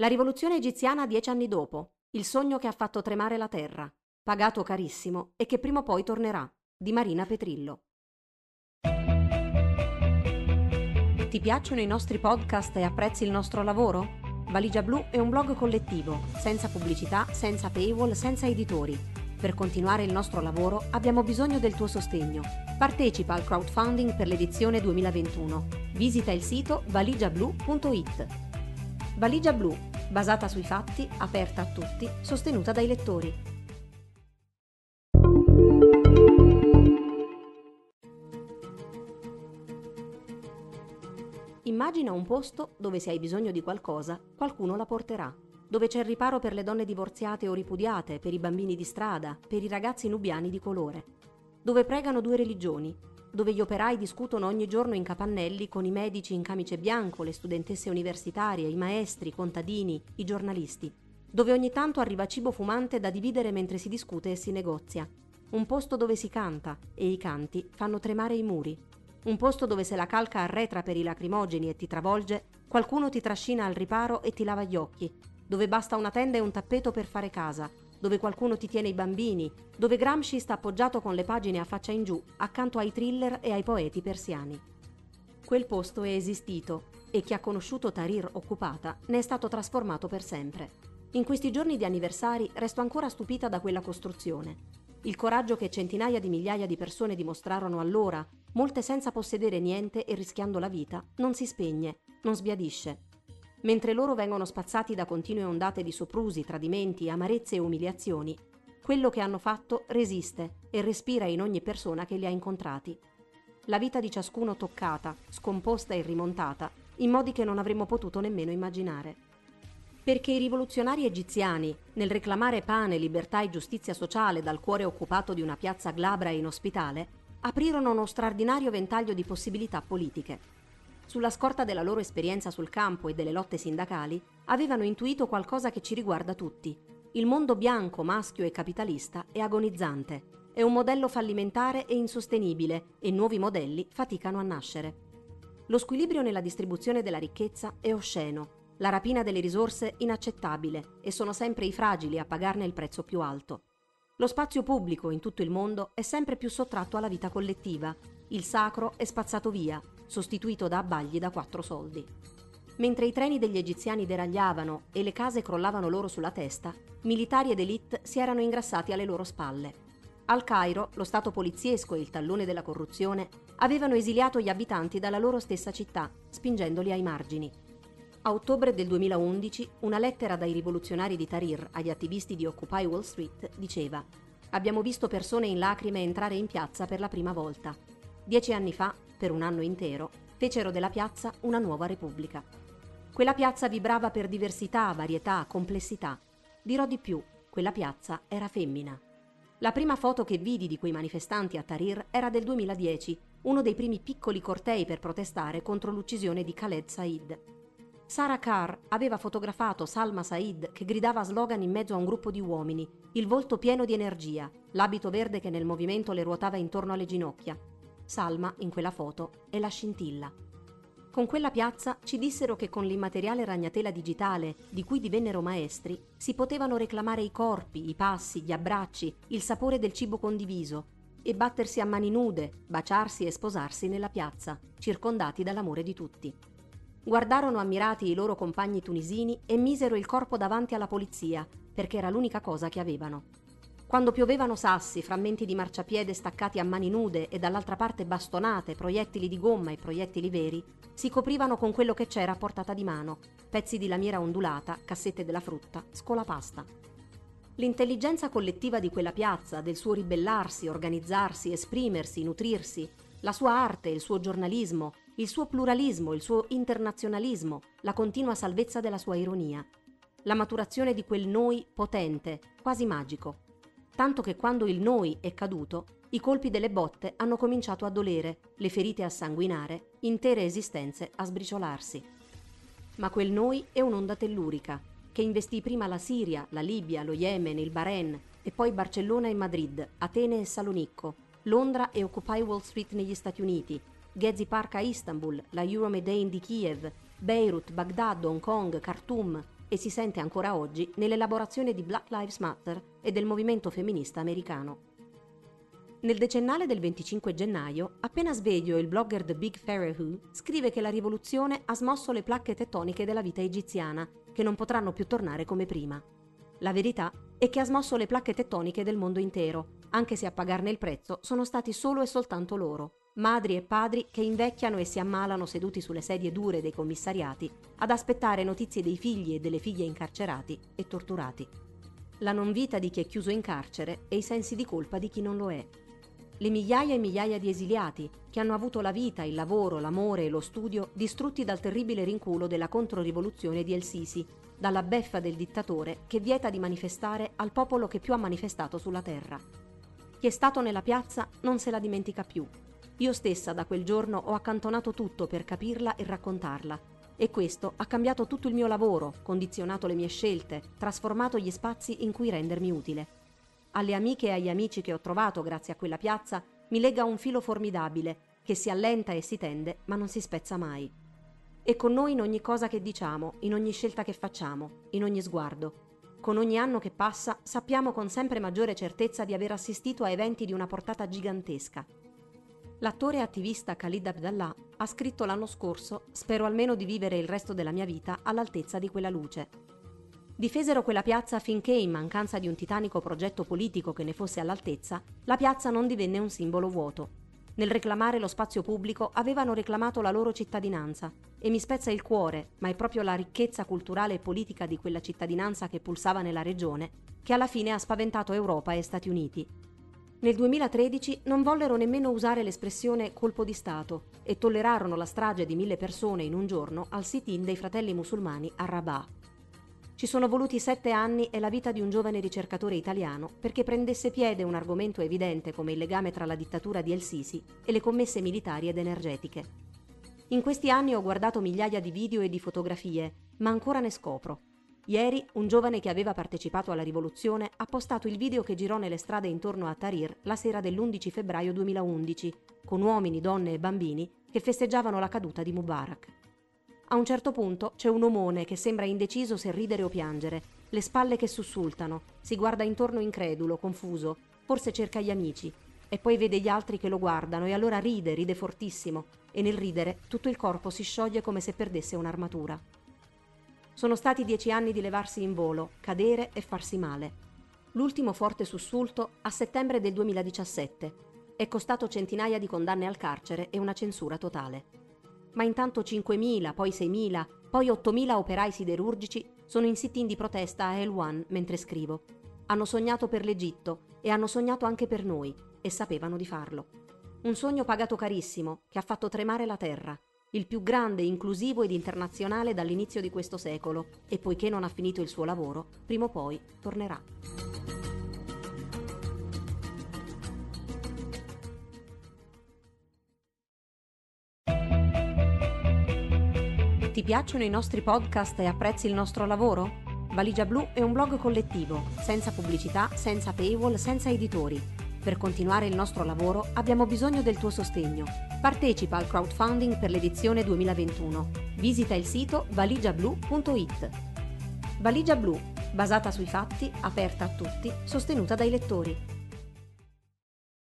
La rivoluzione egiziana dieci anni dopo, il sogno che ha fatto tremare la terra, pagato carissimo e che prima o poi tornerà, di Marina Petrillo. Ti piacciono i nostri podcast e apprezzi il nostro lavoro? Valigia Blu è un blog collettivo, senza pubblicità, senza paywall, senza editori. Per continuare il nostro lavoro abbiamo bisogno del tuo sostegno. Partecipa al crowdfunding per l'edizione 2021. Visita il sito valigiablu.it. Valigia Blu, basata sui fatti, aperta a tutti, sostenuta dai lettori. Immagina un posto dove se hai bisogno di qualcosa, qualcuno la porterà. Dove c'è il riparo per le donne divorziate o ripudiate, per i bambini di strada, per i ragazzi nubiani di colore. Dove pregano due religioni, dove gli operai discutono ogni giorno in capannelli con i medici in camice bianco, le studentesse universitarie, i maestri, i contadini, i giornalisti, dove ogni tanto arriva cibo fumante da dividere mentre si discute e si negozia. Un posto dove si canta e i canti fanno tremare i muri. Un posto dove se la calca arretra per i lacrimogeni e ti travolge, qualcuno ti trascina al riparo e ti lava gli occhi, dove basta una tenda e un tappeto per fare casa, dove qualcuno ti tiene i bambini, dove Gramsci sta appoggiato con le pagine a faccia in giù accanto ai thriller e ai poeti persiani. Quel posto è esistito e chi ha conosciuto Tahrir occupata ne è stato trasformato per sempre. In questi giorni di anniversari resto ancora stupita da quella costruzione. Il coraggio che centinaia di migliaia di persone dimostrarono allora, molte senza possedere niente e rischiando la vita, non si spegne, non sbiadisce, mentre loro vengono spazzati da continue ondate di soprusi, tradimenti, amarezze e umiliazioni, quello che hanno fatto resiste e respira in ogni persona che li ha incontrati. La vita di ciascuno toccata, scomposta e rimontata, in modi che non avremmo potuto nemmeno immaginare. Perché i rivoluzionari egiziani, nel reclamare pane, libertà e giustizia sociale dal cuore occupato di una piazza glabra e inospitale, aprirono uno straordinario ventaglio di possibilità politiche sulla scorta della loro esperienza sul campo e delle lotte sindacali, avevano intuito qualcosa che ci riguarda tutti. Il mondo bianco, maschio e capitalista è agonizzante. È un modello fallimentare e insostenibile e nuovi modelli faticano a nascere. Lo squilibrio nella distribuzione della ricchezza è osceno, la rapina delle risorse inaccettabile e sono sempre i fragili a pagarne il prezzo più alto. Lo spazio pubblico in tutto il mondo è sempre più sottratto alla vita collettiva. Il sacro è spazzato via sostituito da abbagli da quattro soldi. Mentre i treni degli egiziani deragliavano e le case crollavano loro sulla testa, militari ed elite si erano ingrassati alle loro spalle. Al Cairo, lo Stato poliziesco e il tallone della corruzione avevano esiliato gli abitanti dalla loro stessa città, spingendoli ai margini. A ottobre del 2011, una lettera dai rivoluzionari di Tahrir agli attivisti di Occupy Wall Street diceva Abbiamo visto persone in lacrime entrare in piazza per la prima volta. Dieci anni fa per un anno intero, fecero della piazza una nuova repubblica. Quella piazza vibrava per diversità, varietà, complessità. Dirò di più, quella piazza era femmina. La prima foto che vidi di quei manifestanti a Tahrir era del 2010, uno dei primi piccoli cortei per protestare contro l'uccisione di Khaled Said. Sara Carr aveva fotografato Salma Said che gridava slogan in mezzo a un gruppo di uomini, il volto pieno di energia, l'abito verde che nel movimento le ruotava intorno alle ginocchia, Salma, in quella foto, è la scintilla. Con quella piazza ci dissero che con l'immateriale ragnatela digitale di cui divennero maestri si potevano reclamare i corpi, i passi, gli abbracci, il sapore del cibo condiviso e battersi a mani nude, baciarsi e sposarsi nella piazza, circondati dall'amore di tutti. Guardarono ammirati i loro compagni tunisini e misero il corpo davanti alla polizia, perché era l'unica cosa che avevano. Quando piovevano sassi, frammenti di marciapiede staccati a mani nude e dall'altra parte bastonate, proiettili di gomma e proiettili veri, si coprivano con quello che c'era a portata di mano, pezzi di lamiera ondulata, cassette della frutta, scolapasta. L'intelligenza collettiva di quella piazza, del suo ribellarsi, organizzarsi, esprimersi, nutrirsi, la sua arte, il suo giornalismo, il suo pluralismo, il suo internazionalismo, la continua salvezza della sua ironia, la maturazione di quel noi potente, quasi magico, tanto che quando il noi è caduto, i colpi delle botte hanno cominciato a dolere, le ferite a sanguinare, intere esistenze a sbriciolarsi. Ma quel noi è un'onda tellurica, che investì prima la Siria, la Libia, lo Yemen, il Bahrain e poi Barcellona e Madrid, Atene e Salonicco, Londra e Occupy Wall Street negli Stati Uniti, Gezi Park a Istanbul, la Euromedane di Kiev, Beirut, Baghdad, Hong Kong, Khartoum, e si sente ancora oggi nell'elaborazione di Black Lives Matter e del movimento femminista americano. Nel decennale del 25 gennaio, appena sveglio il blogger The Big Pharaoh scrive che la rivoluzione ha smosso le placche tettoniche della vita egiziana, che non potranno più tornare come prima. La verità è che ha smosso le placche tettoniche del mondo intero, anche se a pagarne il prezzo sono stati solo e soltanto loro, madri e padri che invecchiano e si ammalano seduti sulle sedie dure dei commissariati ad aspettare notizie dei figli e delle figlie incarcerati e torturati. La non vita di chi è chiuso in carcere e i sensi di colpa di chi non lo è. Le migliaia e migliaia di esiliati che hanno avuto la vita, il lavoro, l'amore e lo studio distrutti dal terribile rinculo della controrivoluzione di El Sisi, dalla beffa del dittatore che vieta di manifestare al popolo che più ha manifestato sulla terra. Chi è stato nella piazza non se la dimentica più. Io stessa da quel giorno ho accantonato tutto per capirla e raccontarla. E questo ha cambiato tutto il mio lavoro, condizionato le mie scelte, trasformato gli spazi in cui rendermi utile. Alle amiche e agli amici che ho trovato grazie a quella piazza mi lega un filo formidabile che si allenta e si tende ma non si spezza mai. E con noi in ogni cosa che diciamo, in ogni scelta che facciamo, in ogni sguardo. Con ogni anno che passa sappiamo con sempre maggiore certezza di aver assistito a eventi di una portata gigantesca. L'attore e attivista Khalid Abdallah ha scritto l'anno scorso Spero almeno di vivere il resto della mia vita all'altezza di quella luce. Difesero quella piazza finché, in mancanza di un titanico progetto politico che ne fosse all'altezza, la piazza non divenne un simbolo vuoto. Nel reclamare lo spazio pubblico avevano reclamato la loro cittadinanza e mi spezza il cuore, ma è proprio la ricchezza culturale e politica di quella cittadinanza che pulsava nella regione che alla fine ha spaventato Europa e Stati Uniti. Nel 2013 non vollero nemmeno usare l'espressione colpo di Stato e tollerarono la strage di mille persone in un giorno al sit-in dei fratelli musulmani a Rabat. Ci sono voluti sette anni e la vita di un giovane ricercatore italiano perché prendesse piede un argomento evidente come il legame tra la dittatura di El Sisi e le commesse militari ed energetiche. In questi anni ho guardato migliaia di video e di fotografie, ma ancora ne scopro. Ieri un giovane che aveva partecipato alla rivoluzione ha postato il video che girò nelle strade intorno a Tahrir la sera dell'11 febbraio 2011, con uomini, donne e bambini che festeggiavano la caduta di Mubarak. A un certo punto c'è un omone che sembra indeciso se ridere o piangere, le spalle che sussultano, si guarda intorno incredulo, confuso, forse cerca gli amici, e poi vede gli altri che lo guardano e allora ride, ride fortissimo, e nel ridere tutto il corpo si scioglie come se perdesse un'armatura. Sono stati dieci anni di levarsi in volo, cadere e farsi male. L'ultimo forte sussulto a settembre del 2017 è costato centinaia di condanne al carcere e una censura totale ma intanto 5.000, poi 6.000, poi 8.000 operai siderurgici sono in sit-in di protesta a El mentre scrivo. Hanno sognato per l'Egitto e hanno sognato anche per noi e sapevano di farlo. Un sogno pagato carissimo che ha fatto tremare la terra, il più grande, inclusivo ed internazionale dall'inizio di questo secolo e poiché non ha finito il suo lavoro, prima o poi tornerà. Ti piacciono i nostri podcast e apprezzi il nostro lavoro? Valigia Blu è un blog collettivo, senza pubblicità, senza paywall, senza editori. Per continuare il nostro lavoro abbiamo bisogno del tuo sostegno. Partecipa al crowdfunding per l'edizione 2021. Visita il sito valigiablu.it. Valigia Blu, basata sui fatti, aperta a tutti, sostenuta dai lettori.